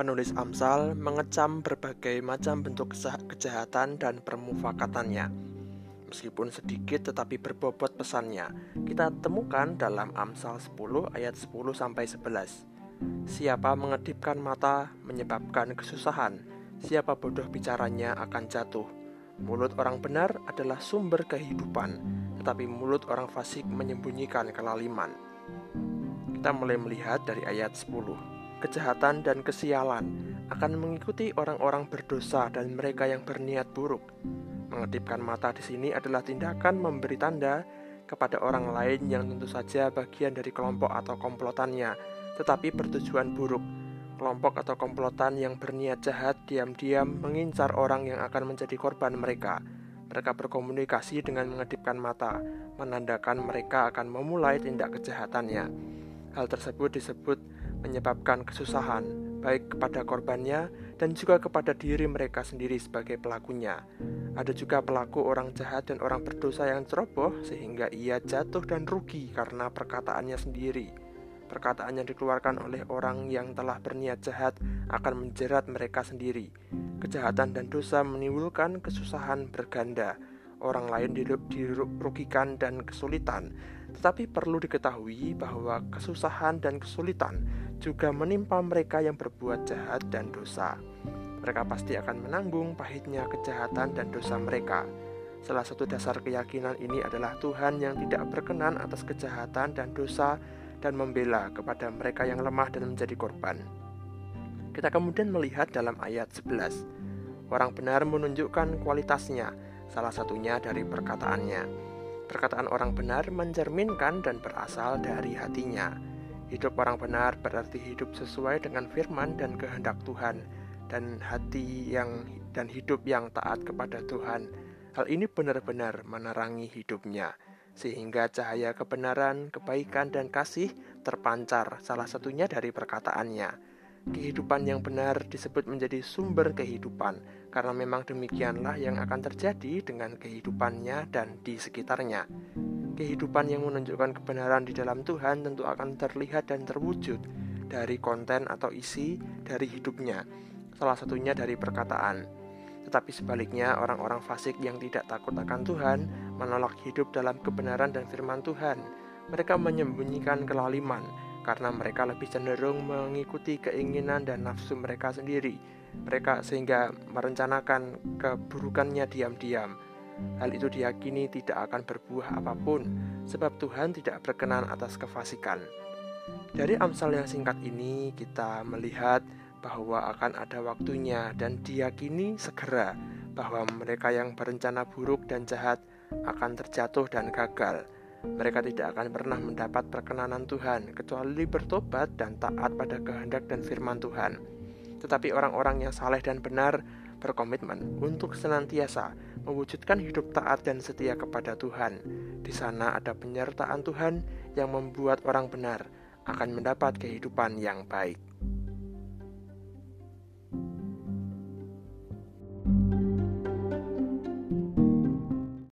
penulis Amsal mengecam berbagai macam bentuk kejahatan dan permufakatannya. Meskipun sedikit tetapi berbobot pesannya, kita temukan dalam Amsal 10 ayat 10 sampai 11. Siapa mengedipkan mata menyebabkan kesusahan, siapa bodoh bicaranya akan jatuh. Mulut orang benar adalah sumber kehidupan, tetapi mulut orang fasik menyembunyikan kelaliman. Kita mulai melihat dari ayat 10 kejahatan dan kesialan akan mengikuti orang-orang berdosa dan mereka yang berniat buruk. Mengedipkan mata di sini adalah tindakan memberi tanda kepada orang lain yang tentu saja bagian dari kelompok atau komplotannya, tetapi bertujuan buruk. Kelompok atau komplotan yang berniat jahat diam-diam mengincar orang yang akan menjadi korban mereka. Mereka berkomunikasi dengan mengedipkan mata, menandakan mereka akan memulai tindak kejahatannya. Hal tersebut disebut menyebabkan kesusahan, baik kepada korbannya dan juga kepada diri mereka sendiri sebagai pelakunya. Ada juga pelaku orang jahat dan orang berdosa yang ceroboh, sehingga ia jatuh dan rugi karena perkataannya sendiri. Perkataan yang dikeluarkan oleh orang yang telah berniat jahat akan menjerat mereka sendiri. Kejahatan dan dosa menimbulkan kesusahan berganda. Orang lain dirugikan dan kesulitan, tetapi perlu diketahui bahwa kesusahan dan kesulitan juga menimpa mereka yang berbuat jahat dan dosa. Mereka pasti akan menanggung pahitnya kejahatan dan dosa mereka. Salah satu dasar keyakinan ini adalah Tuhan yang tidak berkenan atas kejahatan dan dosa dan membela kepada mereka yang lemah dan menjadi korban. Kita kemudian melihat dalam ayat 11. Orang benar menunjukkan kualitasnya, salah satunya dari perkataannya. Perkataan orang benar mencerminkan dan berasal dari hatinya. Hidup orang benar berarti hidup sesuai dengan firman dan kehendak Tuhan dan hati yang dan hidup yang taat kepada Tuhan. Hal ini benar-benar menerangi hidupnya sehingga cahaya kebenaran, kebaikan dan kasih terpancar salah satunya dari perkataannya. Kehidupan yang benar disebut menjadi sumber kehidupan karena memang demikianlah yang akan terjadi dengan kehidupannya dan di sekitarnya. Kehidupan yang menunjukkan kebenaran di dalam Tuhan tentu akan terlihat dan terwujud dari konten atau isi dari hidupnya, salah satunya dari perkataan. Tetapi sebaliknya, orang-orang fasik yang tidak takut akan Tuhan menolak hidup dalam kebenaran dan firman Tuhan. Mereka menyembunyikan kelaliman karena mereka lebih cenderung mengikuti keinginan dan nafsu mereka sendiri. Mereka sehingga merencanakan keburukannya diam-diam Hal itu diyakini tidak akan berbuah apa pun, sebab Tuhan tidak berkenan atas kefasikan. Dari Amsal yang singkat ini, kita melihat bahwa akan ada waktunya dan diyakini segera bahwa mereka yang berencana buruk dan jahat akan terjatuh dan gagal. Mereka tidak akan pernah mendapat perkenanan Tuhan kecuali bertobat dan taat pada kehendak dan firman Tuhan. Tetapi orang-orang yang saleh dan benar berkomitmen untuk senantiasa mewujudkan hidup taat dan setia kepada Tuhan. Di sana ada penyertaan Tuhan yang membuat orang benar akan mendapat kehidupan yang baik.